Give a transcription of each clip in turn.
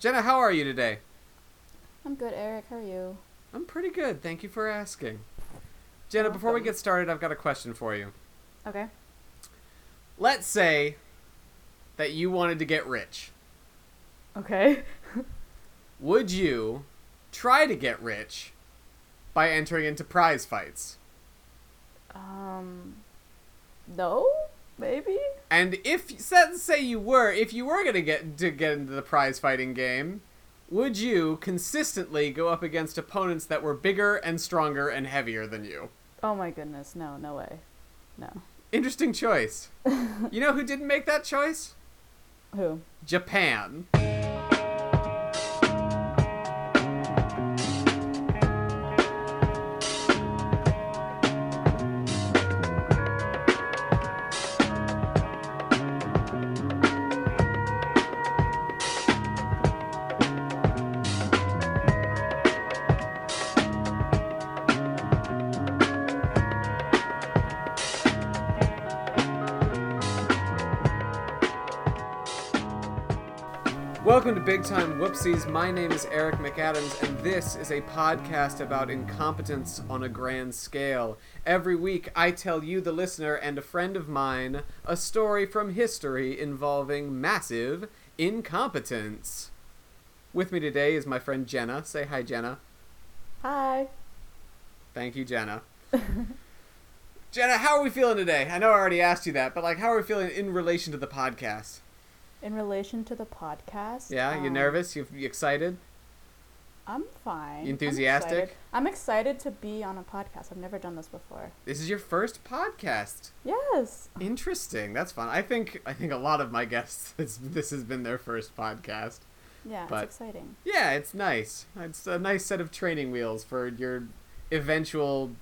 Jenna, how are you today? I'm good, Eric. How are you? I'm pretty good. Thank you for asking. Jenna, before we get started, I've got a question for you. Okay. Let's say that you wanted to get rich. Okay. Would you try to get rich by entering into prize fights? Um. No. Maybe. And if say you were, if you were gonna get to get into the prize fighting game, would you consistently go up against opponents that were bigger and stronger and heavier than you? Oh my goodness. No. No way. No. Interesting choice. you know who didn't make that choice? Who? Japan. To Big Time Whoopsies. My name is Eric McAdams, and this is a podcast about incompetence on a grand scale. Every week, I tell you, the listener, and a friend of mine, a story from history involving massive incompetence. With me today is my friend Jenna. Say hi, Jenna. Hi. Thank you, Jenna. Jenna, how are we feeling today? I know I already asked you that, but like, how are we feeling in relation to the podcast? In relation to the podcast. Yeah, you um, nervous? You, you excited? I'm fine. You I'm enthusiastic? excited. I'm excited to be on a podcast. I've never done this before. This is your first podcast. Yes. Interesting. That's fun. I think I think a lot of my guests this, this has been their first podcast. Yeah. But- it's exciting. Yeah, it's nice. It's a nice set of training wheels for your eventual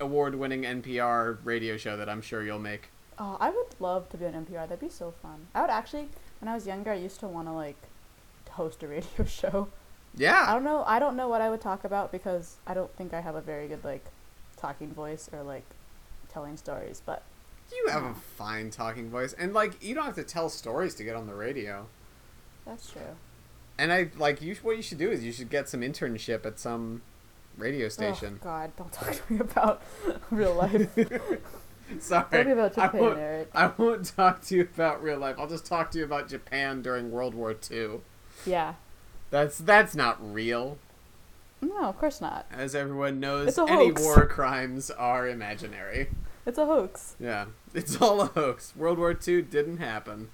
award-winning NPR radio show that I'm sure you'll make. Oh, I would love to be on NPR. That'd be so fun. I would actually. When I was younger, I used to want to like host a radio show. Yeah. I don't know. I don't know what I would talk about because I don't think I have a very good like talking voice or like telling stories. But You have a mm. fine talking voice and like you don't have to tell stories to get on the radio. that's true. And I like you what you should do is you should get some internship at some radio oh, station. Oh God, don't talk to me about real life. Sorry. Tell me about I won't- Eric. I won't talk to you about real life. I'll just talk to you about Japan during World War II. Yeah. That's that's not real. No, of course not. As everyone knows, any war crimes are imaginary. It's a hoax. Yeah, it's all a hoax. World War II didn't happen.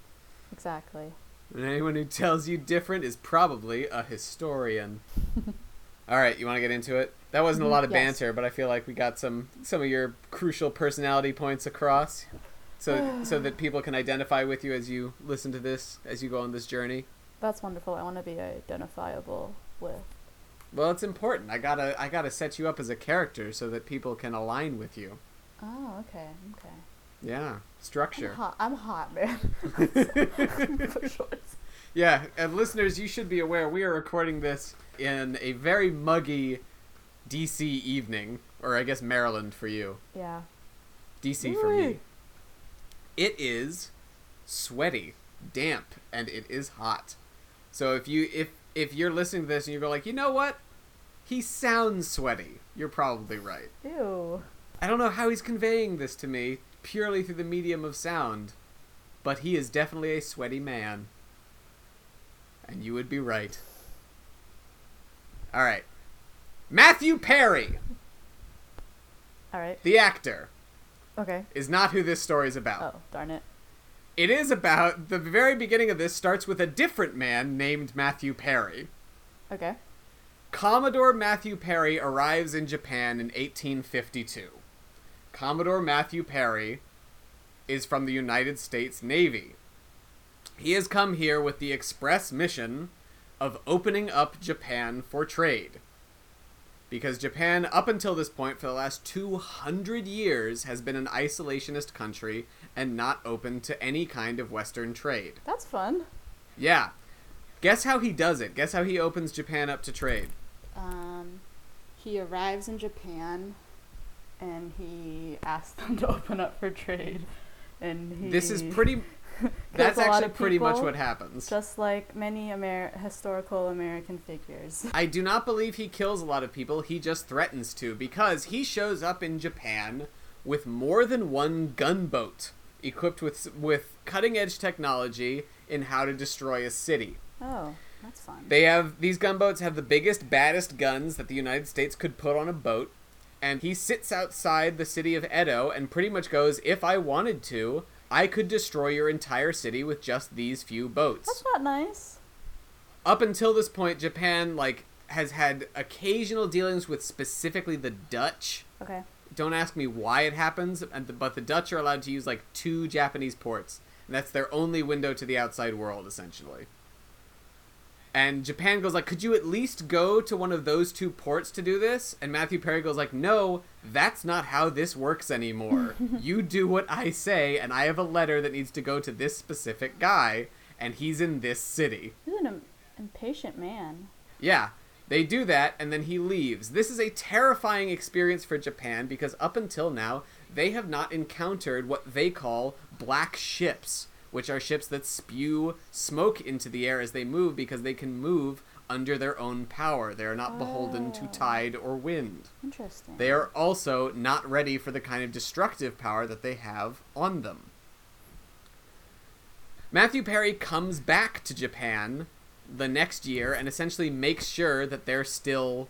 Exactly. And anyone who tells you different is probably a historian. all right, you want to get into it? That wasn't a lot of yes. banter, but I feel like we got some some of your crucial personality points across. So, so that people can identify with you as you listen to this, as you go on this journey. That's wonderful. I want to be identifiable with. Well, it's important. I gotta, I gotta set you up as a character so that people can align with you. Oh, okay, okay. Yeah, I'm structure. hot. I'm hot, man. For sure. Yeah, and listeners, you should be aware we are recording this in a very muggy DC evening, or I guess Maryland for you, Yeah. DC for me. It is sweaty, damp, and it is hot. So if you if if you're listening to this and you go like, you know what, he sounds sweaty, you're probably right. Ew. I don't know how he's conveying this to me purely through the medium of sound, but he is definitely a sweaty man. And you would be right. All right. Matthew Perry, All right. the actor, Okay. is not who this story is about. Oh, darn it. It is about the very beginning of this starts with a different man named Matthew Perry. Okay. Commodore Matthew Perry arrives in Japan in 1852. Commodore Matthew Perry is from the United States Navy. He has come here with the express mission of opening up Japan for trade. Because Japan, up until this point, for the last 200 years, has been an isolationist country and not open to any kind of Western trade. That's fun. Yeah. Guess how he does it? Guess how he opens Japan up to trade? Um, he arrives in Japan, and he asks them to open up for trade, and he. This is pretty That's actually pretty much what happens. Just like many Amer- historical American figures. I do not believe he kills a lot of people. He just threatens to because he shows up in Japan with more than one gunboat equipped with with cutting edge technology in how to destroy a city. Oh, that's fun. They have these gunboats have the biggest, baddest guns that the United States could put on a boat, and he sits outside the city of Edo and pretty much goes, "If I wanted to, I could destroy your entire city with just these few boats." That's not nice. Up until this point, Japan like has had occasional dealings with specifically the Dutch. Okay. Don't ask me why it happens, and but the Dutch are allowed to use like two Japanese ports, and that's their only window to the outside world essentially. And Japan goes like, "Could you at least go to one of those two ports to do this?" And Matthew Perry goes like, "No, that's not how this works anymore. you do what I say, and I have a letter that needs to go to this specific guy, and he's in this city." He's an Im- impatient man. Yeah, they do that, and then he leaves. This is a terrifying experience for Japan because up until now, they have not encountered what they call black ships, which are ships that spew smoke into the air as they move because they can move under their own power. They are not beholden to Oh. tide or wind. Interesting. They are also not ready for the kind of destructive power that they have on them. Matthew Perry comes back to Japan the next year and essentially makes sure that they're still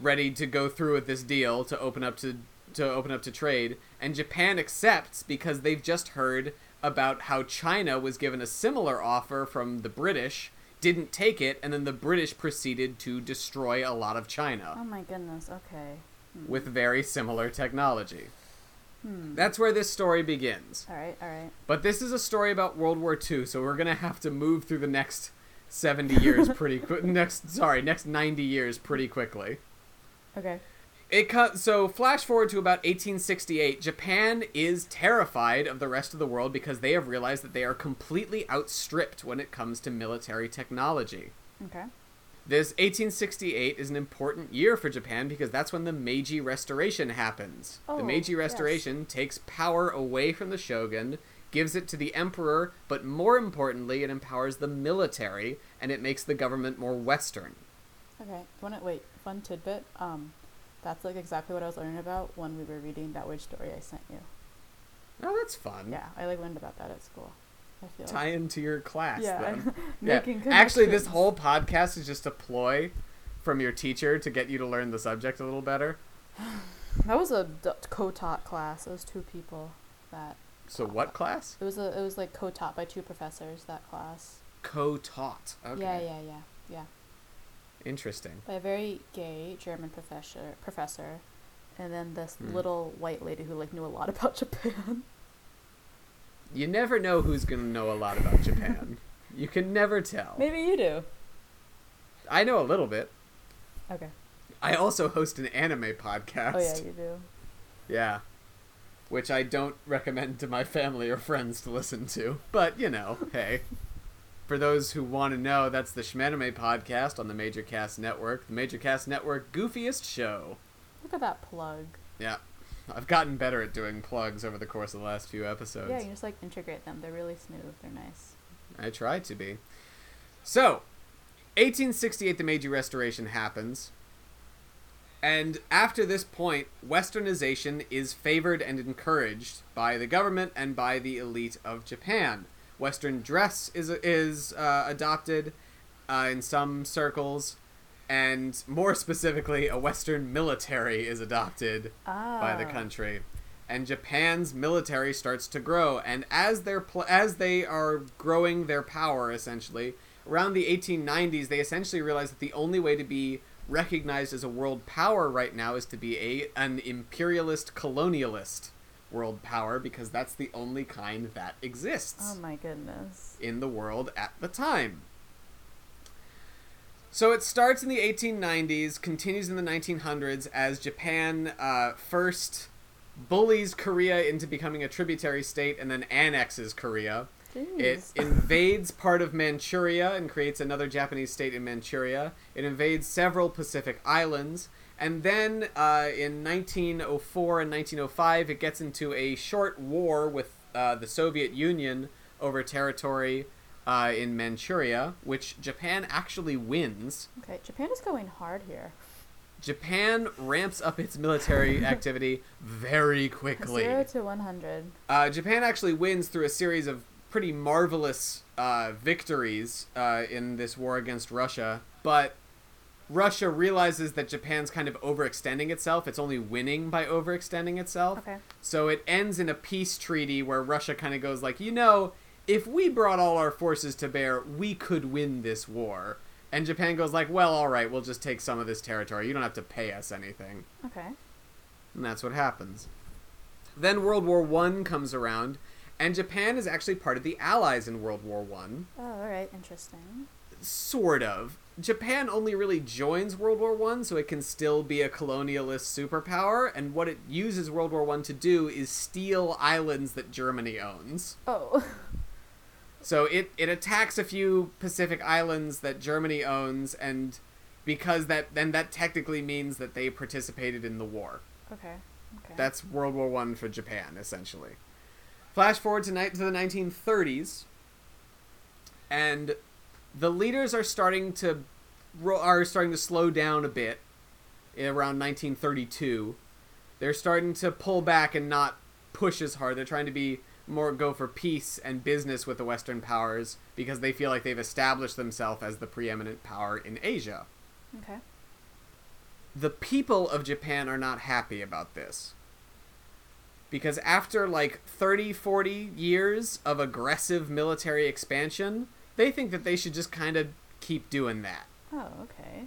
ready to go through with this deal to open up to to open up to trade and Japan accepts because they've just heard about how China was given a similar offer from the British didn't take it and then the British proceeded to destroy a lot of China oh my goodness. Okay. Hmm. with very similar technology. Hmm. That's where this story begins. All right. All right. But this is a story about World War II, so we're gonna have to move through the next seventy years pretty quick. Next, sorry, next ninety years pretty quickly. Okay. It cut so flash forward to about 1868. Japan is terrified of the rest of the world because they have realized that they are completely outstripped when it comes to military technology. Okay. This 1868 is an important year for Japan because that's when the Meiji Restoration happens. Oh, the Meiji yes. Restoration takes power away from the shogun, gives it to the emperor, but more importantly, it empowers the military and it makes the government more western. Okay. Want to wait? Fun tidbit. Um, that's like exactly what I was learning about when we were reading that weird story I sent you. Oh, that's fun. Yeah, I like learned about that at school. I feel. Tie into your class yeah. Yeah. Actually, this whole podcast is just a ploy from your teacher to get you to learn the subject a little better. That was a co-taught class. It was two people that. So, what class? It was a. It was like co-taught by two professors. That class. Co-taught. Okay. Yeah, yeah, yeah, yeah. Interesting. By a very gay German professor. Professor, and then this Hmm. little white lady who like knew a lot about Japan. You never know who's going to know a lot about Japan. you can never tell. Maybe you do. I know a little bit. Okay. I also host an anime podcast. Oh yeah, you do. Yeah. Which I don't recommend to my family or friends to listen to. But, you know, hey. For those who want to know, that's the Shmanime podcast on the Major Cast Network. The Major Cast Network goofiest show. Look at that plug. Yeah. I've gotten better at doing plugs over the course of the last few episodes. Yeah, you just like integrate them. They're really smooth. They're nice. I try to be. So, 1868, the Meiji Restoration happens. And after this point, westernization is favored and encouraged by the government and by the elite of Japan. Western dress is is uh, adopted uh, in some circles, and more specifically, a Western military is adopted Ah. by the country. And Japan's military starts to grow. And as they're pl- as they are growing their power essentially around the 1890s they essentially realize that the only way to be recognized as a world power right now is to be a an imperialist colonialist world power because that's the only kind that exists Oh my goodness. in the world at the time. So it starts in the 1890s, continues in the 1900s as Japan uh, first bullies Korea into becoming a tributary state and then annexes Korea. It invades part of Manchuria and creates another Japanese state in Manchuria. It invades several Pacific islands. And then uh, in 1904 and 1905, it gets into a short war with uh, the Soviet Union over territory uh, in Manchuria, which Japan actually wins. Okay, Japan is going hard here. Japan ramps up its military activity very quickly. Zero to one hundred. Uh, Japan actually wins through a series of pretty marvelous uh, victories uh, in this war against Russia, but Russia realizes that Japan's kind of overextending itself. It's only winning by overextending itself. Okay. So it ends in a peace treaty where Russia kind of goes like, you know, if we brought all our forces to bear, we could win this war. And Japan goes like, well, all right, we'll just take some of this territory. You don't have to pay us anything. Okay. And that's what happens. Then World War One comes around, and Japan is actually part of the Allies in World War One. Oh, all right. Interesting. Sort of. Japan only really joins World War One, so it can still be a colonialist superpower. And what it uses World War One to do is steal islands that Germany owns. Oh. So it, it attacks a few Pacific islands that Germany owns, and because that then that technically means that they participated in the war. okay. Okay. That's World War One for Japan, essentially. Flash forward to, ni- to the 1930s, and the leaders are starting to are starting to slow down a bit. Around 1932, they're starting to pull back and not push as hard. They're trying to be more go for peace and business with the Western powers because they feel like they've established themselves as the preeminent power in Asia okay. the people of Japan are not happy about this. Because after like 30, 40 years of aggressive military expansion, they think that they should just kind of keep doing that. Oh, okay.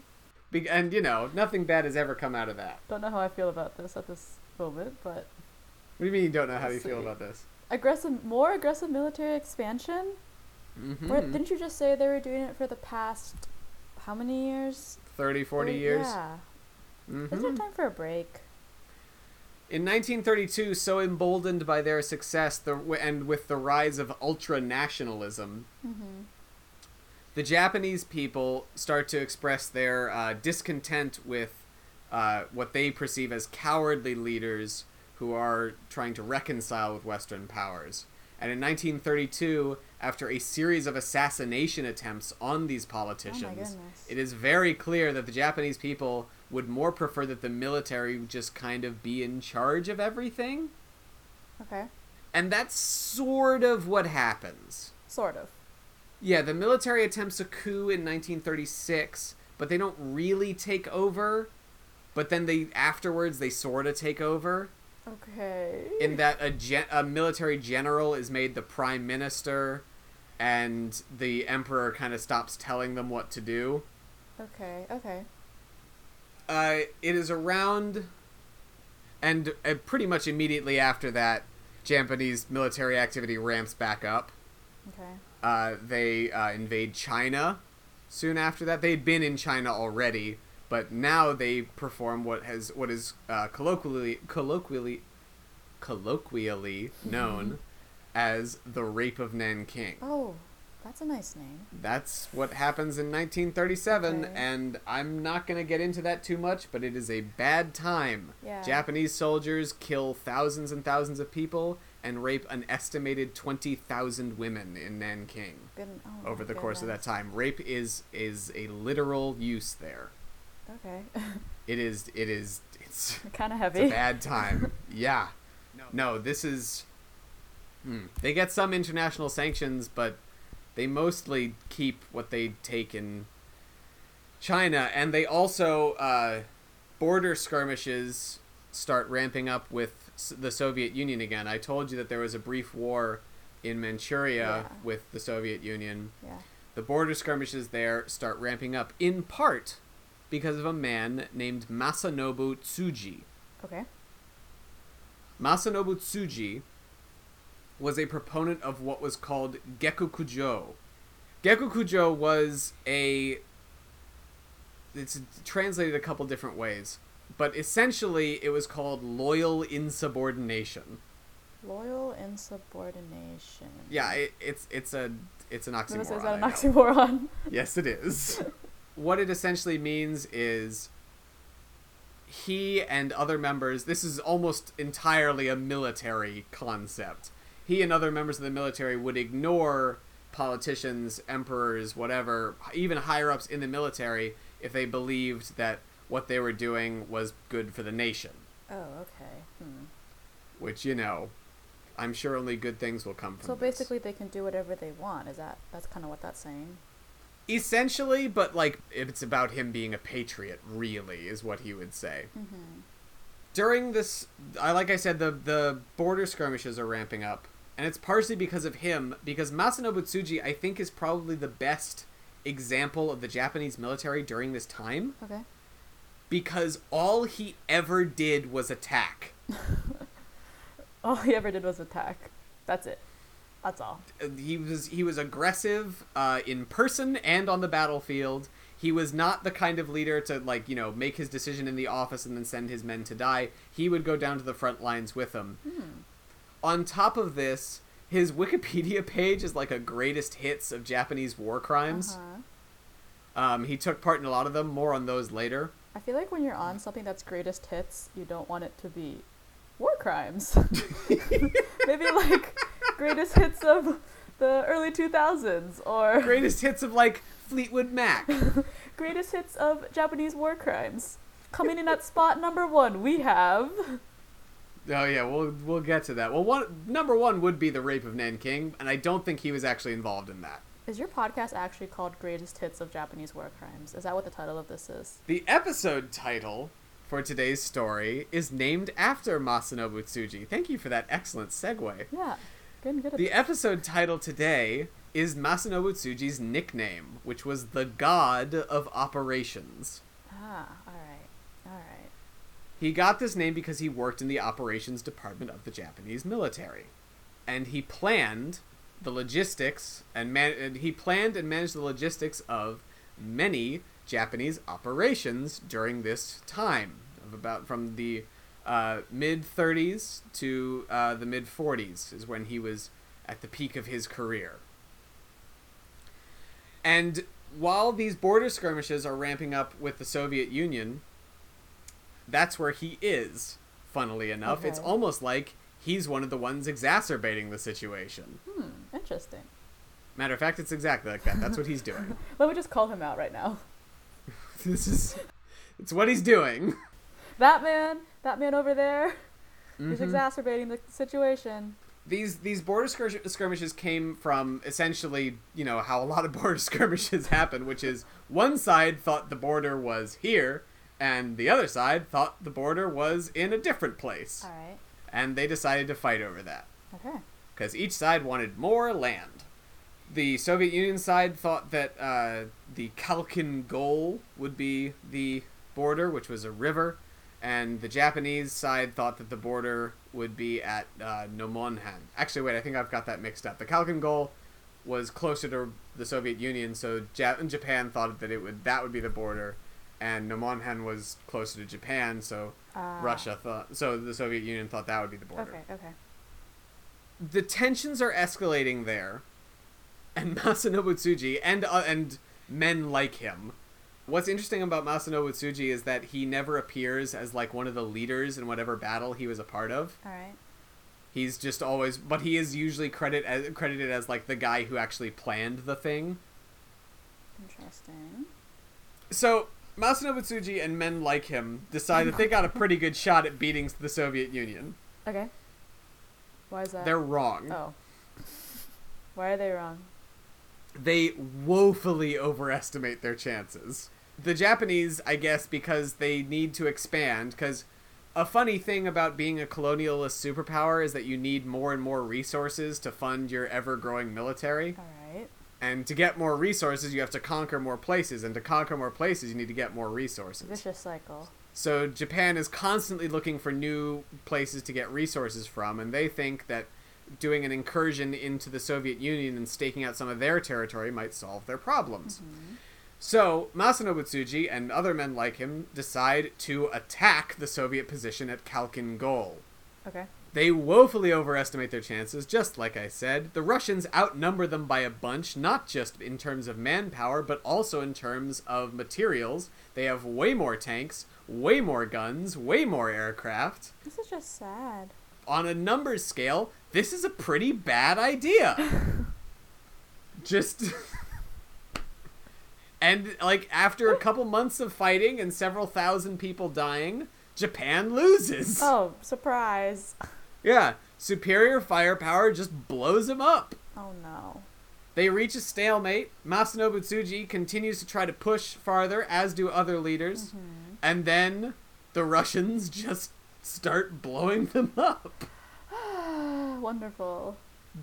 Be- and, you know, nothing bad has ever come out of that. Don't know how I feel about this at this moment, but What do you mean you don't know how you feel about this? aggressive, more aggressive military expansion. Mm-hmm. Where, didn't you just say they were doing it for the past how many years? 30, 40 Thirty- years? Yeah. Mhm. Isn't it time for a break? In 1932, so emboldened by their success the, and with the rise of ultra nationalism, Mm-hmm. The Japanese people start to express their uh, discontent with uh, what they perceive as cowardly leaders who are trying to reconcile with Western powers. And in 1932, after a series of assassination attempts on these politicians, Oh it is very clear that the Japanese people would more prefer that the military just kind of be in charge of everything. Okay. And that's sort of what happens. Sort of. Yeah, the military attempts a coup in 1936, but they don't really take over. But then they afterwards they sort of take over Okay. in that a gen- a military general is made the prime minister and the emperor kind of stops telling them what to do. okay. Okay. Uh, it is around and uh, pretty much immediately after that Japanese military activity ramps back up. Okay. Uh, they uh, invade China soon after that. They'd been in China already, but now they perform what has what is uh, colloquially colloquially colloquially known as the Rape of Nanking. Oh, that's a nice name. That's what happens in 1937, Okay. and I'm not going to get into that too much, but it is a bad time. Yeah. Japanese soldiers kill thousands and thousands of people and rape an estimated 20,000 women in Nanking Good. Oh over the course of that time. Rape is is a literal use there. Okay. It is it is it's kind of it's a heavy. bad time. yeah. No, no, this is hmm. they get some international sanctions, but they mostly keep what they take in China and they also uh, border skirmishes start ramping up with s- the Soviet Union again. I told you that there was a brief war in Manchuria Yeah. with the Soviet Union. Yeah. The border skirmishes there start ramping up in part because of a man named Masanobu Tsuji. Okay. Masanobu Tsuji was a proponent of what was called Gekokujo. Gekokujo was a it's translated a couple different ways, but essentially it was called loyal insubordination. Loyal insubordination. Yeah, it, it's it's a it's an oxymoron. Is that an oxymoron? Yes, it is. what it essentially means is he and other members, this is almost entirely a military concept. he and other members of the military would ignore politicians, emperors, whatever, even higher ups in the military if they believed that what they were doing was good for the nation. Oh, okay. Hmm. Which, you know, I'm sure only good things will come from So this. basically, they can do whatever they want. Is that that's kind of what that's saying? Essentially, but like it's about him being a patriot, really, is what he would say. Mm-hmm. During this, I like I said, the the border skirmishes are ramping up, and it's partially because of him. Because Masanobu Tsuji, I think, is probably the best example of the Japanese military during this time Okay. Because all he ever did was attack. All he ever did was attack. That's it. That's all. He was he was aggressive uh, in person and on the battlefield. He was not the kind of leader to like you know make his decision in the office and then send his men to die. He would go down to the front lines with them. Hmm. On top of this, his Wikipedia page is like a greatest hits of Japanese war crimes. Uh-huh. Um, he took part in a lot of them. More on those later. I feel like when you're on something that's greatest hits, you don't want it to be war crimes. Maybe like greatest hits of the early 2000s or Greatest hits of like Fleetwood Mac. greatest hits of Japanese war crimes. Coming in at spot number one, we have. Oh yeah, we'll we'll get to that. Well, one number one would be the rape of Nanking, and I don't think he was actually involved in that. Is your podcast actually called Greatest Hits of Japanese War Crimes? Is that what the title of this is? The episode title for today's story is named after Masanobu Tsuji. Thank you for that excellent segue. Yeah, getting good The this. episode title today is Masanobu Tsuji's nickname, which was the God of Operations. Ah, alright. Alright. He got this name because he worked in the operations department of the Japanese military. And he planned the logistics and, man- and he planned and managed the logistics of many Japanese operations during this time of about from the uh, mid 30s to uh, the mid 40s is when he was at the peak of his career. And while these border skirmishes are ramping up with the Soviet Union, that's where he is, funnily enough. It's almost like he's one of the ones exacerbating the situation. Hmm, interesting. Matter of fact, it's exactly like that. That's what he's doing. Let me just call him out right now. this is it's what he's doing. That man, that man over there, he's Mhm. exacerbating the situation. These these border skir- skirmishes came from essentially, you know, how a lot of border skirmishes happen, which is one side thought the border was here and the other side thought the border was in a different place. Alright. And they decided to fight over that. Okay. because each side wanted more land. The Soviet Union side thought that uh, the Khalkhin Gol would be the border, which was a river, and the Japanese side thought that the border would be at uh, Nomonhan. Actually, wait, I think I've got that mixed up. The Khalkhin Gol was closer to the Soviet Union, so ja- Japan thought that it would that would be the border, and Nomonhan was closer to Japan, so Uh, Russia thought so the Soviet Union thought that would be the border Okay, okay. the tensions are escalating there, and Masanobu Tsuji and uh, and men like him. What's interesting about Masanobu Tsuji is that he never appears as like one of the leaders in whatever battle he was a part of. Alright. He's just always, but he is usually credit as, credited as like the guy who actually planned the thing. Interesting. So Masanobu Tsuji and men like him decide that they got a pretty good shot at beating the Soviet Union. Okay. Why is that? They're wrong. Oh. Why are they wrong? they woefully overestimate their chances. The Japanese, I guess, because they need to expand, because a funny thing about being a colonialist superpower is that you need more and more resources to fund your ever growing military. Alright. And to get more resources, you have to conquer more places, and to conquer more places, you need to get more resources. Vicious cycle. So Japan is constantly looking for new places to get resources from, and they think that doing an incursion into the Soviet Union and staking out some of their territory might solve their problems. Mm-hmm. So Masanobu Tsuji and other men like him decide to attack the Soviet position at Khalkhin Gol. Okay. They woefully overestimate their chances, just like I said. The Russians outnumber them by a bunch, not just in terms of manpower, but also in terms of materials. They have way more tanks, way more guns, way more aircraft. This is just sad. on a numbers scale, this is a pretty bad idea. Just. and, like, after a couple months of fighting and several thousand people dying, Japan loses. Oh, surprise. Yeah, superior firepower just blows them up. Oh no. They reach a stalemate. Masanobu Tsuji continues to try to push farther, as do other leaders. Mm-hmm. And then the Russians just start blowing them up. Wonderful.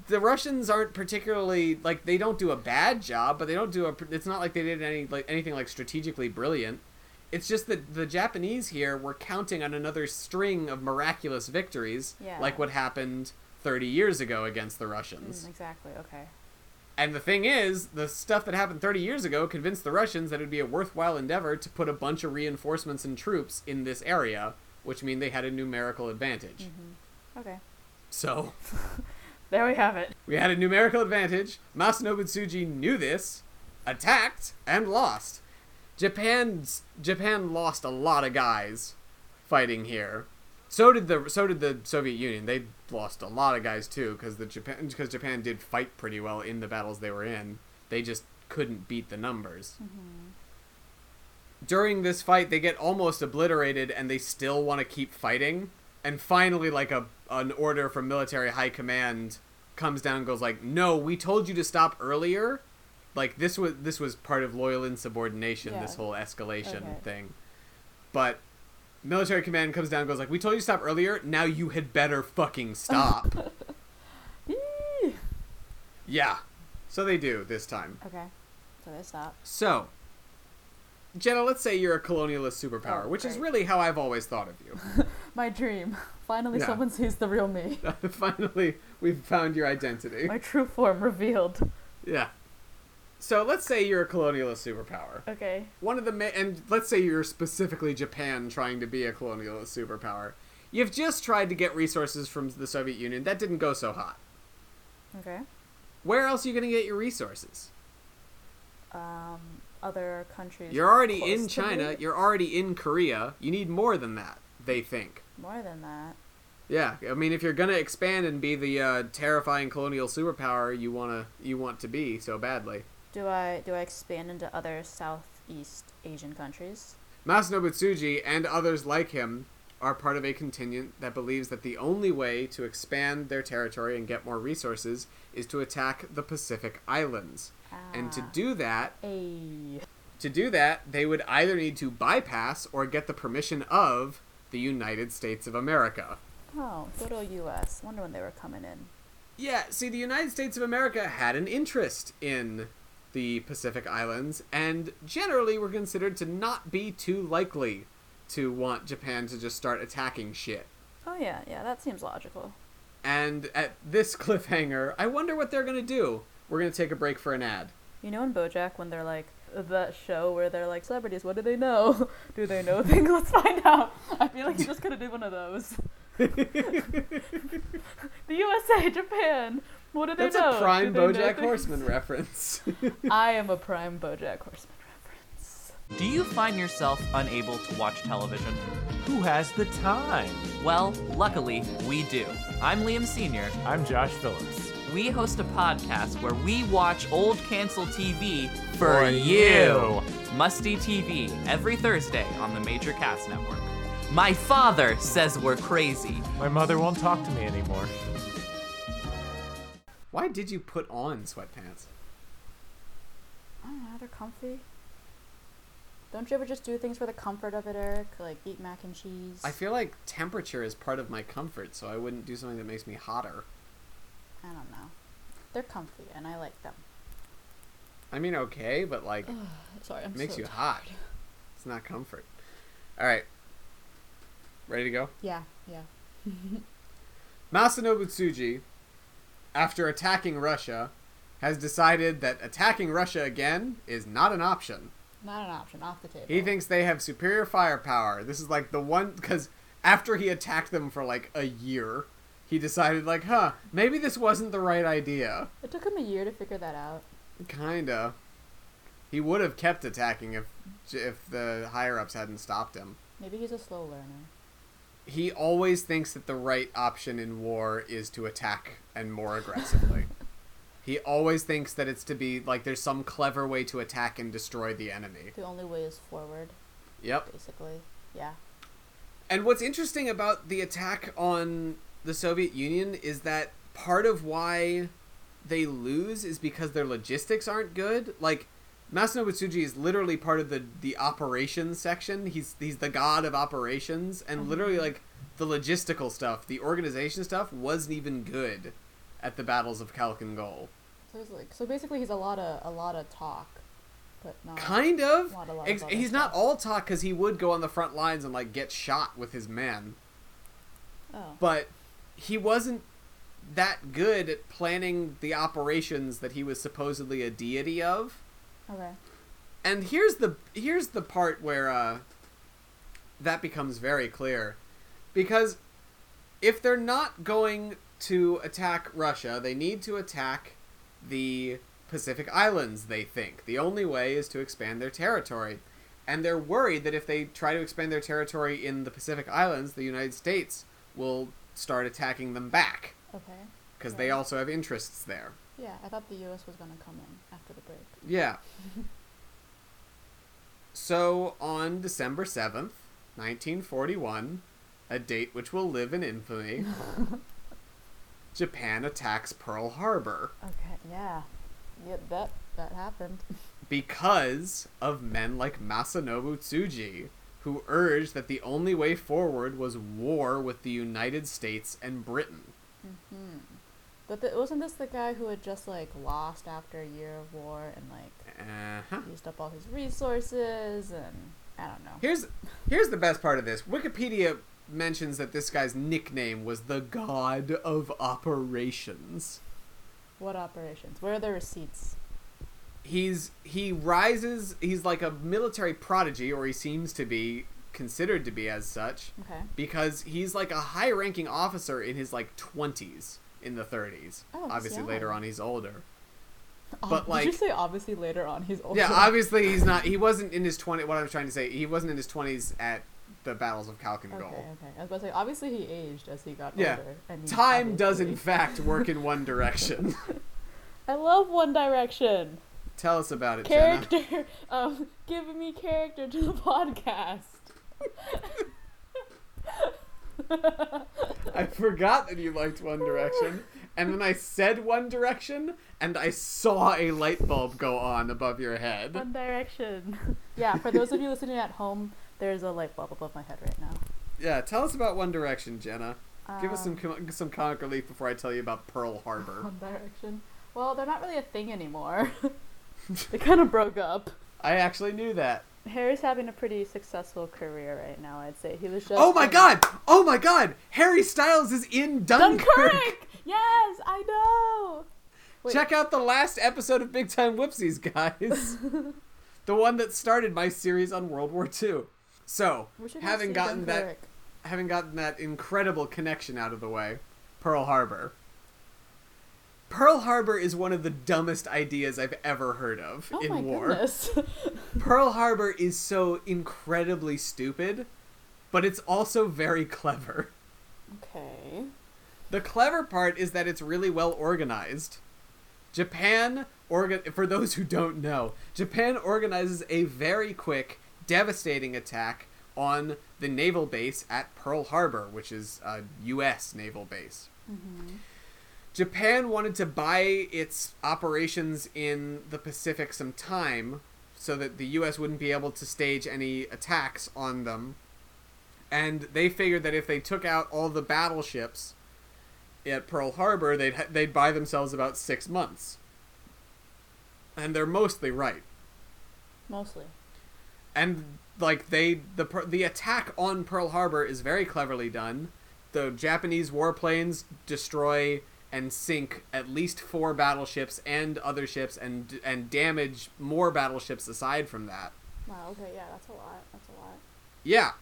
The Russians aren't particularly like they don't do a bad job, but they don't do a. It's not like they did any like anything like strategically brilliant. It's just that the Japanese here were counting on another string of miraculous victories, Yeah. like what happened 30 years ago against the Russians. Mm, exactly. Okay. And the thing is, the stuff that happened 30 years ago convinced the Russians that it would be a worthwhile endeavor to put a bunch of reinforcements and troops in this area, which mean they had a numerical advantage. Okay. So, There we have it. we had a numerical advantage. Masanobu Tsuji knew this, attacked, and lost. Japan's Japan lost a lot of guys fighting here. So did the so did the Soviet Union. They lost a lot of guys too because the Japan because Japan did fight pretty well in the battles they were in. They just couldn't beat the numbers. Mm-hmm. During this fight, they get almost obliterated, and they still want to keep fighting. And finally, like a an order from military high command comes down and goes like, "No, we told you to stop earlier." Like this was this was part of loyal insubordination. Yeah. This whole escalation Okay. thing, but military command comes down and goes like, "We told you to stop earlier. Now you had better fucking stop." Yeah, so they do this time. Okay. So they stop. So, Jenna, let's say you're a colonialist superpower, Oh, which is really how I've always thought of you. My dream. Finally, Yeah. someone sees the real me. Finally, we've found your identity. My true form revealed. Yeah. So let's say you're a colonialist superpower. Okay. One of the ma- and let's say you're specifically Japan trying to be a colonialist superpower. You've just tried to get resources from the Soviet Union. That didn't go so hot. Okay. Where else are you going to get your resources? Um, other countries. You're already in? China. You're already in Korea. You need more than that. They think. More than that. Yeah, I mean, if you're gonna expand and be the uh, terrifying colonial superpower you wanna you want to be so badly, Do I do I expand into other Southeast Asian countries? Masanobu Tsuji and others like him are part of a contingent that believes that the only way to expand their territory and get more resources is to attack the Pacific Islands. And to Ah. do that, A. to do that, they would either need to bypass or get the permission of the United States of America. Oh, good old U.S. Wonder when they were coming in. Yeah, see, the United States of America had an interest in the Pacific Islands, and generally were considered to not be too likely to want Japan to just start attacking shit. Oh yeah, yeah, that seems logical. And at this cliffhanger, I wonder what they're gonna do. We're gonna take a break for an ad. You know in BoJack when they're like that show where they're like celebrities, what do they know? do they know things? Let's find out. I feel like you just could have did one of those. the USA, Japan. What do they That's know? a prime Do BoJack? Horseman reference. I am a prime BoJack Horseman reference. Do you find yourself unable to watch television? Who has the time? Well, luckily, we do. I'm Liam Sr. I'm Josh Phillips. We host a podcast where we watch old canceled TV for, For you. you. Musty TV, every Thursday on the Major Cast Network. My father says we're crazy. My mother won't talk to me anymore. Why did you put on sweatpants? I don't know, they're comfy. Don't you ever just do things for the comfort of it, Eric? Like eat mac and cheese? I feel like temperature is part of my comfort, so I wouldn't do something that makes me hotter. I don't know. They're comfy and I like them. I mean, okay, but like, Sorry, I'm it makes so you tired. hot. It's not comfort. All right. Ready to go? Yeah, yeah. Masanobu Tsuji, after attacking Russia, has decided that attacking Russia again is not an option. Not an option. Off the table. He thinks they have superior firepower. This is like the one because after he attacked them for like a year, he decided like, huh, maybe this wasn't the right idea. it took him a year to figure that out. Kinda. He would have kept attacking if if the higher ups hadn't stopped him. Maybe he's a slow learner. He always thinks that the right option in war is to attack and more aggressively. he always thinks that it's to be like there's some clever way to attack and destroy the enemy. The only way is forward, Yep. basically. Yeah. And what's interesting about the attack on the Soviet Union is that part of why they lose is because their logistics aren't good. Like Masanobu Tsuji is literally part of the the operations section. He's he's the god of operations and mm-hmm. literally like the logistical stuff, the organization stuff wasn't even good at the battles of Khalkhin Gol. So like so basically he's a lot of a lot of talk, but not Kind of. Not of he's not stuff. all talk cuz he would go on the front lines and like get shot with his men. Oh. but he wasn't that good at planning the operations that he was supposedly a deity of. Okay. And here's the here's the part where uh, that becomes very clear, because if they're not going to attack Russia, they need to attack the Pacific Islands. They think the only way is to expand their territory, and they're worried that if they try to expand their territory in the Pacific Islands, the United States will start attacking them back Okay. because they also have interests there. Yeah, I thought the U.S. was gonna come in after the break. Yeah. so on December 7th, 1941, a date which will live in infamy, Japan attacks Pearl Harbor Okay. Yeah. Yeah. That that happened. because of men like Masanobu Tsuji, who urged that the only way forward was war with the United States and Britain. hmm But the, wasn't this the guy who had just like lost after a year of war and like Uh-huh. used up all his resources and I don't know. Here's here's the best part of this. Wikipedia mentions that this guy's nickname was the God of Operations. What operations? Where are the receipts? He's he rises. He's like a military prodigy, or he seems to be considered to be as such, Okay. because he's like a high-ranking officer in his like twenties in the 30s. Oh, obviously, later on he's older. Ob- But, did like- you say obviously later on he's older? Yeah, obviously he's not. He wasn't in his 20. What I was trying to say, he wasn't in his 20s at the battles of Khalkhin Okay, Gol. okay. I was about to say obviously he aged as he got Yeah. older. Time does in fact work in one direction. I love One Direction. Tell us about it, Jenna. Character, um, giving me character to the podcast. I forgot that you liked One Direction, and then I said One Direction, and I saw a light bulb go on above your head. One Direction. yeah, for those of you listening at home, there's a light bulb above my head right now. Yeah, tell us about One Direction, Jenna. Give us some Um, com- some comic relief before I tell you about Pearl Harbor. One Direction. Well, they're not really a thing anymore. they kind of broke up. I actually knew that. Harry's having a pretty successful career right now, I'd say. He was just. Oh my god! Oh my god! Harry Styles is in Dunkirk! Dunkirk! Yes, I know! Wait. Check out the last episode of Big Time Whoopsies, guys. the one that started my series on World War II. So, We should go having gotten that having gotten that incredible connection out of the way, Pearl Harbor. Pearl Harbor is one of the dumbest ideas I've ever heard of Oh in my war. goodness. Pearl Harbor is so incredibly stupid, but it's also very clever. okay. The clever part is that it's really well organized. Japan organ for those who don't know, Japan organizes a very quick, devastating attack on the naval base at Pearl Harbor, which is a US naval base. Mm-hmm. Japan wanted to buy its operations in the Pacific some time so that the US wouldn't be able to stage any attacks on them. And they figured that if they took out all the battleships at Pearl Harbor, they'd ha- they'd buy themselves about 6 months. And they're mostly right. Mostly. And like they the the attack on Pearl Harbor is very cleverly done. The Japanese warplanes destroy and sink at least four battleships and other ships and and damage more battleships aside from that. Wow, okay, yeah, that's a lot. That's a lot. Yeah.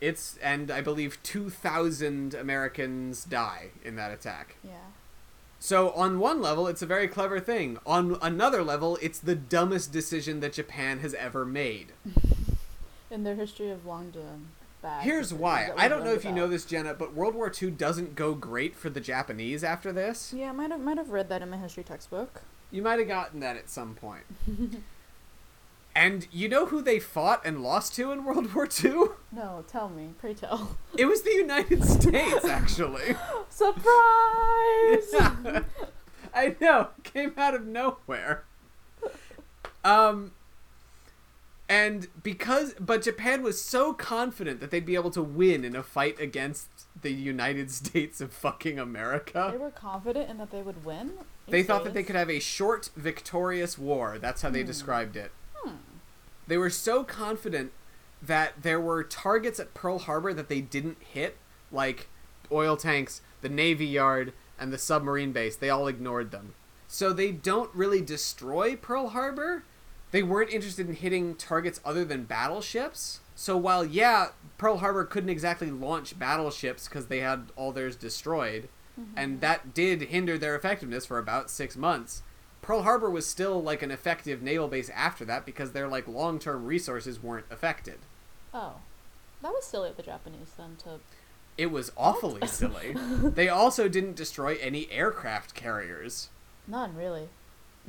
It's and I believe 2000 Americans die in that attack. Yeah. So on one level, it's a very clever thing. On another level, it's the dumbest decision that Japan has ever made. In their history of long Here's why. I don't know if you know this, Jenna, but World War II doesn't go great for the Japanese after this. Yeah, I might have might have read that in my history textbook. You might have gotten that at some point. and you know who they fought and lost to in World War II? No, tell me, pray tell. It was the United States, actually. Surprise! Yeah. I know. Came out of nowhere. Um and because but Japan was so confident that they'd be able to win in a fight against the United States of fucking America. They were confident in that they would win. They thought that they could have a short victorious war. That's how they hmm. described it. Hmm. They were so confident that there were targets at Pearl Harbor that they didn't hit, like oil tanks, the Navy Yard, and the submarine base. They all ignored them. So they don't really destroy Pearl Harbor. They weren't interested in hitting targets other than battleships. So while, yeah, Pearl Harbor couldn't exactly launch battleships because they had all theirs destroyed, mm-hmm. and that did hinder their effectiveness for about six months. Pearl Harbor was still like an effective naval base after that because their like long-term resources weren't affected. Oh, that was silly of the Japanese then to. It was awfully silly. They also didn't destroy any aircraft carriers. None really.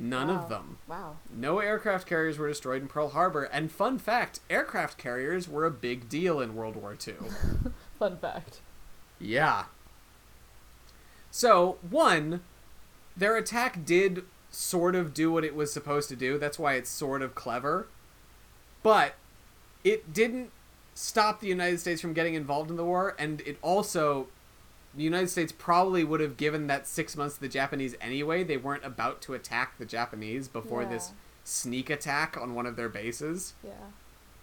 None Wow. of them. Wow. No aircraft carriers were destroyed in Pearl Harbor, and fun fact, aircraft carriers were a big deal in World War II. Fun fact. Yeah. So, one, their attack did sort of do what it was supposed to do. That's why it's sort of clever. But it didn't stop the United States from getting involved in the war, and it also. The United States probably would have given that six months to the Japanese anyway. They weren't about to attack the Japanese before this sneak attack on one of their bases. Yeah.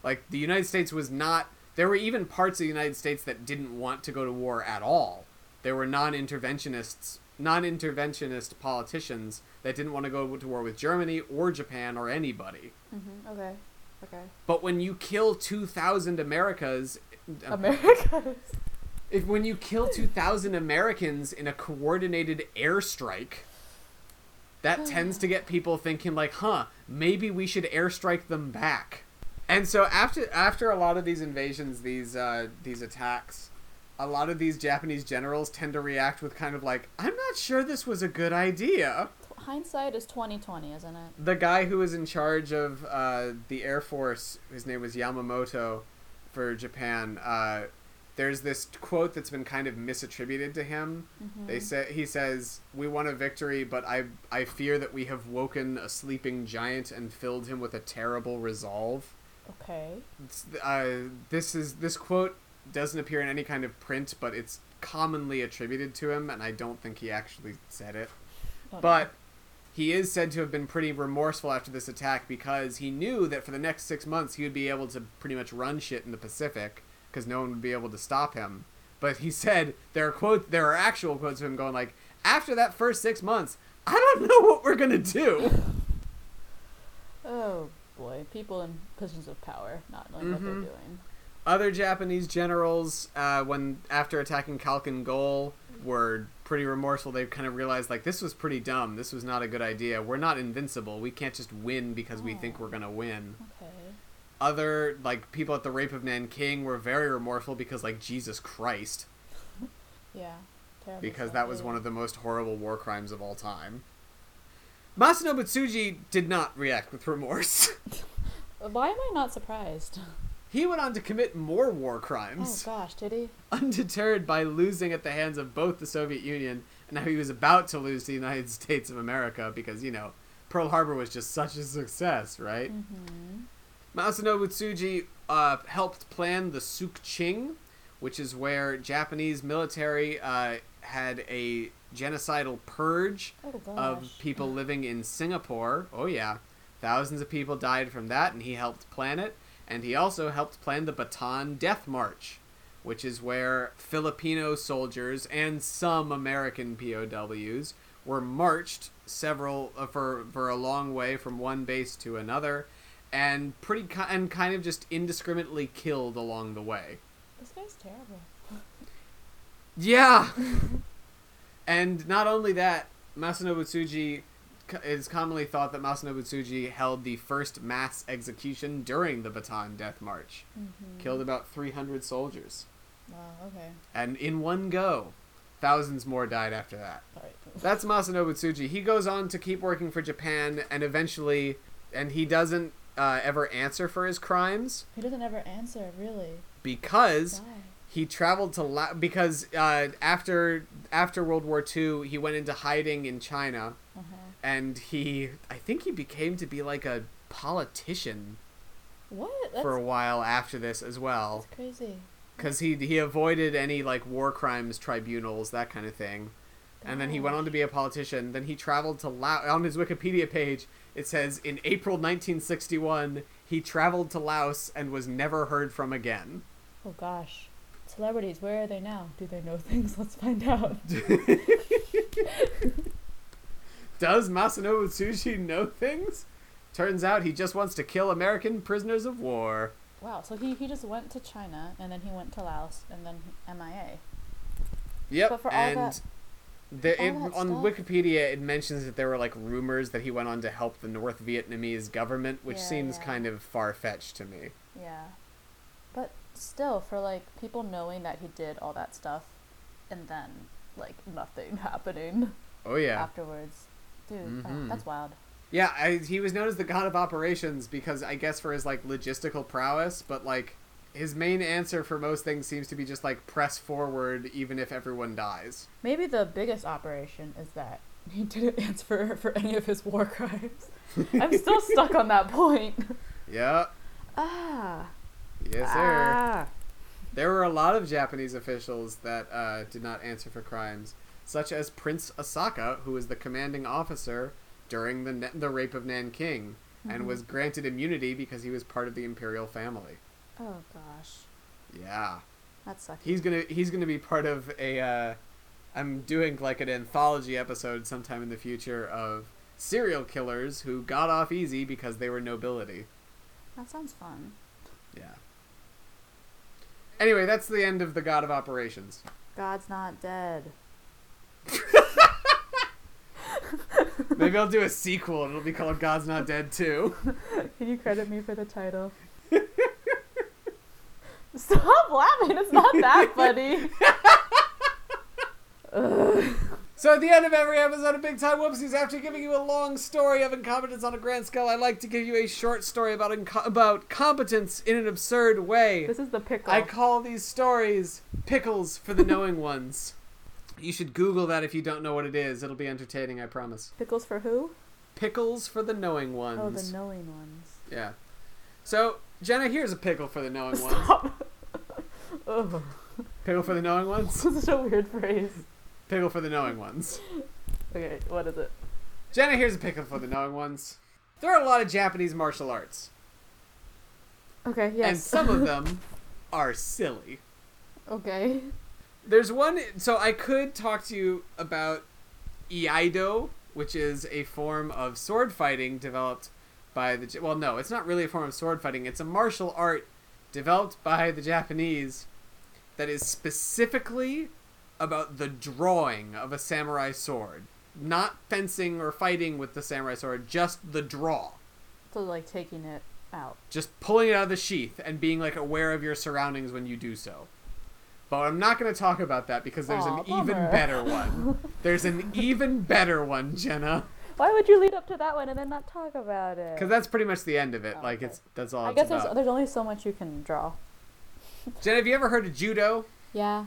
Like the United States was not. There were even parts of the United States that didn't want to go to war at all. There were non-interventionists, non-interventionist politicians that didn't want to go to war with Germany or Japan or anybody. Mhm. Okay. Okay. But when you kill two thousand Americas, America. If when you kill two thousand Americans in a coordinated airstrike, that tends to get people thinking like, "Huh, maybe we should airstrike them back." And so after after a lot of these invasions, these uh, these attacks, a lot of these Japanese generals tend to react with kind of like, "I'm not sure this was a good idea." Hindsight is twenty twenty, isn't it? The guy who was in charge of uh, the Air Force, his name was Yamamoto, for Japan. Uh, there's this quote that's been kind of misattributed to him. They say he says, "We won a victory, but I I fear that we have woken a sleeping giant and filled him with a terrible resolve." Okay. Uh, this is this quote doesn't appear in any kind of print, but it's commonly attributed to him, and I don't think he actually said it. But he is said to have been pretty remorseful after this attack because he knew that for the next six months he would be able to pretty much run shit in the Pacific because no one would be able to stop him. But he said there are quote there are actual quotes of him going like, after that first six months, I don't know what we're gonna do. Oh boy, people in positions of power not knowing what they're Mhm. doing. Other Japanese generals, uh, when after attacking Khalkhin Gol, were pretty remorseful. They kind of realized like this was pretty dumb. This was not a good idea. We're not invincible. We can't just win because we think Oh. we're gonna win. Okay. Other like people at the rape of Nanking were very remorseful because like Jesus Christ Yeah. Terrible. because that was one of the most horrible war crimes of all time. Masanobu Tsuji did not react with remorse. Why am I not surprised? he went on to commit more war crimes. Oh gosh, did he? undeterred by losing at the hands of both the Soviet Union and now he was about to lose to the United States of America because, you know, Pearl Harbor was just such a success, right? Mm-hmm. Masanobu Tsuji uh, helped plan the Sook Ching, which is where Japanese military uh, had a genocidal purge Oh of people living in Singapore. Oh yeah, thousands of people died from that, and he helped plan it. And he also helped plan the Bataan Death March, which is where Filipino soldiers and some American POWs were marched several uh, for for a long way from one base to another, and pretty ki- and kind of just indiscriminately killed along the way. This guy's terrible. Yeah. and not only that, Masanobu Tsuji is commonly thought that Masanobu Tsuji held the first mass execution during the Bataan Death March. Mm-hmm. Killed about 300 soldiers. Wow. Okay. And in one go, thousands more died after that. All right. That's Masanobu Tsuji. He goes on to keep working for Japan and eventually, and he doesn't uh, ever answer for his crimes He doesn't ever answer, really. because Why? he traveled to La- because uh, after after World War II he went into hiding in China Uh-huh. and he I think he became to be like a politician What? That's, for a while after this as well that's crazy. because he he avoided any like war crimes tribunals that kind of thing and then he went on to be a politician then he traveled to Laos on his Wikipedia page it says in April 1961 he traveled to Laos and was never heard from again Oh gosh. Celebrities, where are they now? Do they know things? Let's find out. Does Masanobu Tsuji know things? Turns out he just wants to kill American prisoners of war. Wow. So he, he just went to China and then he went to Laos and then MIA. Yep. But for all and that- the, it, on Wikipedia, it mentions that there were like rumors that he went on to help the North Vietnamese government, which Yeah, seems yeah. kind of far fetched to me. Yeah. But still, for like people knowing that he did all that stuff and then like nothing happening Oh yeah, afterwards. Dude, oh, Mhm. that's wild. yeah. I, he was known as the god of operations because I guess for his like logistical prowess, but like his main answer for most things seems to be just like press forward even if everyone dies. Maybe the biggest operation is that he didn't answer for any of his war crimes. I'm still stuck on that point. Yeah. Ah. Yes, sir. Ah. There were a lot of Japanese officials that uh, did not answer for crimes, such as Prince Asaka, who was the commanding officer during the the rape of Nanking, and Mhm. was granted immunity because he was part of the imperial family. Oh gosh. Yeah, That sucks. he's gonna he's gonna be part of a. Uh, I'm doing like an anthology episode sometime in the future of serial killers who got off easy because they were nobility. That sounds fun. Yeah. Anyway, that's the end of the God of Operations. God's not dead. Maybe I'll do a sequel and it'll be called God's Not Dead 2. Can you credit me for the title? Stop laughing. It's not that funny. So at the end of every episode of Big Time Whoopsies, after giving you a long story of incompetence on a grand scale, I like to give you a short story about inco- about competence in an absurd way. This is the pickle. I call these stories pickles for the knowing ones. You should Google that if you don't know what it is. It'll be entertaining, I promise. Pickles for who? Pickles for the knowing ones. Oh, the knowing ones. Yeah. So, Jenna, here's a pickle for the knowing ones. Ugh. Pickle for the knowing ones? This is such a weird phrase. Pickle for the knowing ones. Okay, what is it? Jenna, here's a pickle for the knowing ones. There are a lot of Japanese martial arts, Okay, yes. and some of them are silly. okay. There's one, so I could talk to you about Iaido, which is a form of sword fighting developed by the. Well, no, it's not really a form of sword fighting. It's a martial art developed by the Japanese that is specifically about the drawing of a samurai sword. Not fencing or fighting with the samurai sword, just the draw. So, like, taking it out. just pulling it out of the sheath and being like aware of your surroundings when you do so. But I'm not going to talk about that because there's Aw, an even better one. There's an even better one, Jenna, Why would you lead up to that one and then not talk about it? because that's pretty much the end of it. Oh, like okay. it's that's all I it's guess there's, about. there's only so much you can draw. Jenna, have you ever heard of judo? Yeah.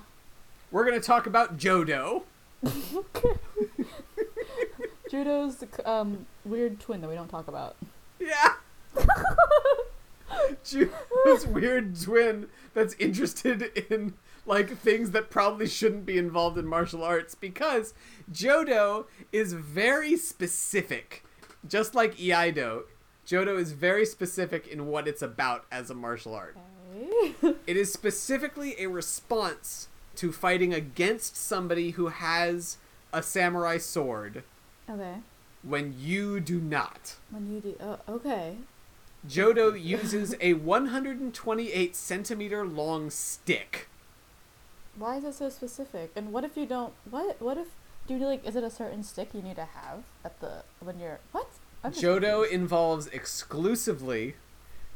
We're going to talk about jodo. Judo's the um, weird twin that we don't talk about. Yeah. Judo's weird twin that's interested in like things that probably shouldn't be involved in martial arts because Jodo is very specific. Just like Iaido, Jodo is very specific in what it's about as a martial art. Okay. It is specifically a response to fighting against somebody who has a samurai sword okay. when you do not. When you do. Oh, okay. Jodo uses a 128 centimeter long stick. Why is it so specific? And what if you don't? What? What if? Do you like? Is it a certain stick you need to have at the when you're what? Jodo confused. involves exclusively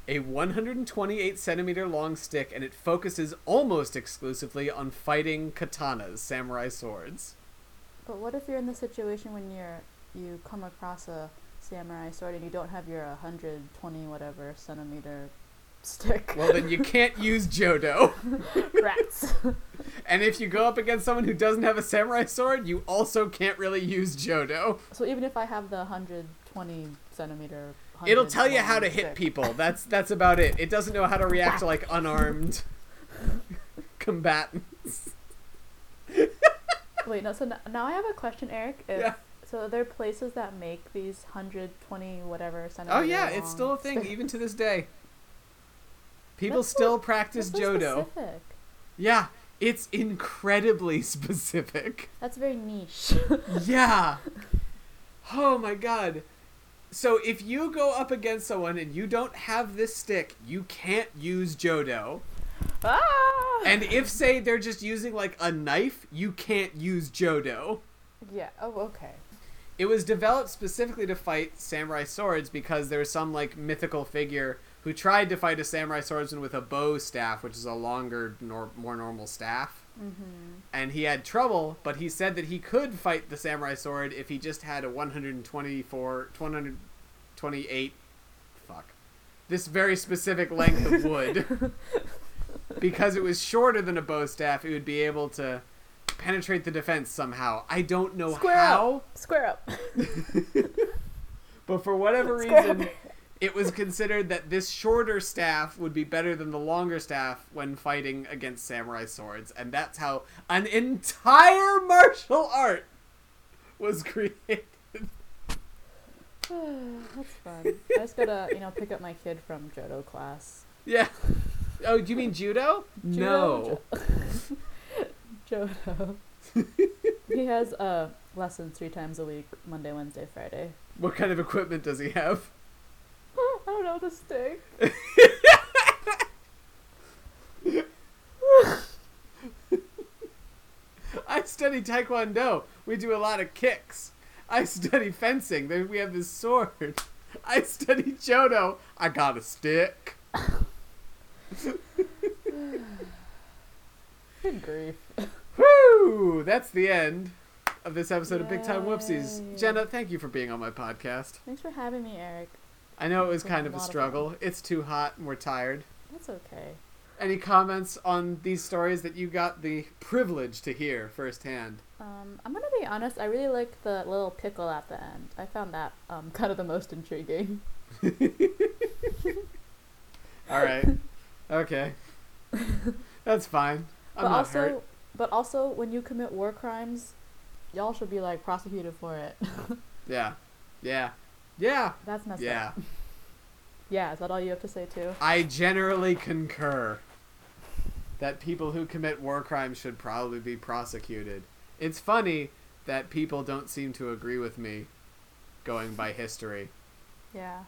a 128 centimeter long stick, and it focuses almost exclusively on fighting katanas, samurai swords. But what if you're in the situation when you're you come across a samurai sword and you don't have your 120 whatever centimeter stick? Well, then you can't use Jodo. rats. And if you go up against someone who doesn't have a samurai sword, you also can't really use Jodo. so even if I have the 120 centimeter, It'll tell you how 100 to hit stick- people. That's that's about it. It doesn't know how to react to like unarmed combatants. Wait, no. So now I have a question, Eric. If, Yeah. So are there places that make these 120 whatever centimeter? Oh yeah, it's still a thing even to this day. People That's still practice so Jodo. specific. Yeah, it's incredibly specific. That's very niche. yeah. Oh my god. So if you go up against someone and you don't have this stick, you can't use Jodo. ah! And if say they're just using like a knife, you can't use Jodo. yeah. Oh, okay. It was developed specifically to fight samurai swords because there's some like mythical figure who tried to fight a samurai swordsman with a bow staff, which is a longer, nor- more normal staff. Mm-hmm. And he had trouble, but he said that he could fight the samurai sword if he just had a 124, 128, fuck, this very specific length of wood. because it was shorter than a bow staff, it would be able to penetrate the defense somehow. I don't know Square how. up. Square up. But for whatever Square reason. It was considered that this shorter staff would be better than the longer staff when fighting against samurai swords, and that's how an entire martial art was created. That's fun. I just gotta, you know, pick up my kid from Jodo class. Yeah. Oh, do you mean judo? No. Jodo. he has uh lessons three times a week, Monday, Wednesday, Friday. What kind of equipment does he have? I don't know the stick. I study taekwondo. We do a lot of kicks. I study fencing. Then we have this sword. I study judo. I got a stick. Good grief. Woo! That's the end of this episode of Big Time Whoopsies. Jenna, thank you for being on my podcast. Thanks for having me, Eric. I know it was kind of a lot of struggle. It's too hot and we're tired. That's okay. Any comments on these stories that you got the privilege to hear firsthand? Um, I'm gonna be honest. I really like the little pickle at the end. I found that um kind of the most intriguing. All right. Okay. That's fine. I'm but also, hurt. but also, when you commit war crimes, y'all should be like prosecuted for it. Yeah. Yeah. Yeah. That's messed Yeah. up. Yeah, is that all you have to say too? I generally concur that people who commit war crimes should probably be prosecuted. It's funny that people don't seem to agree with me going by history. Yeah.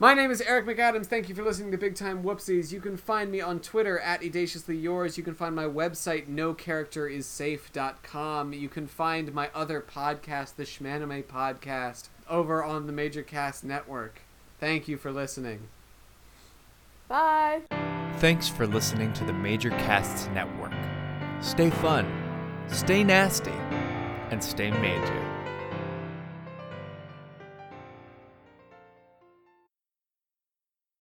My name is Eric McAdams. Thank you for listening to Big Time Whoopsies. You can find me on Twitter at audaciously yours. You can find my website nocharacterissafe.com. You can find my other podcast, the Shmanime Podcast, over on the Major Cast Network. Thank you for listening. Bye. Thanks for listening to the Major Casts Network. Stay fun, stay nasty, and stay major.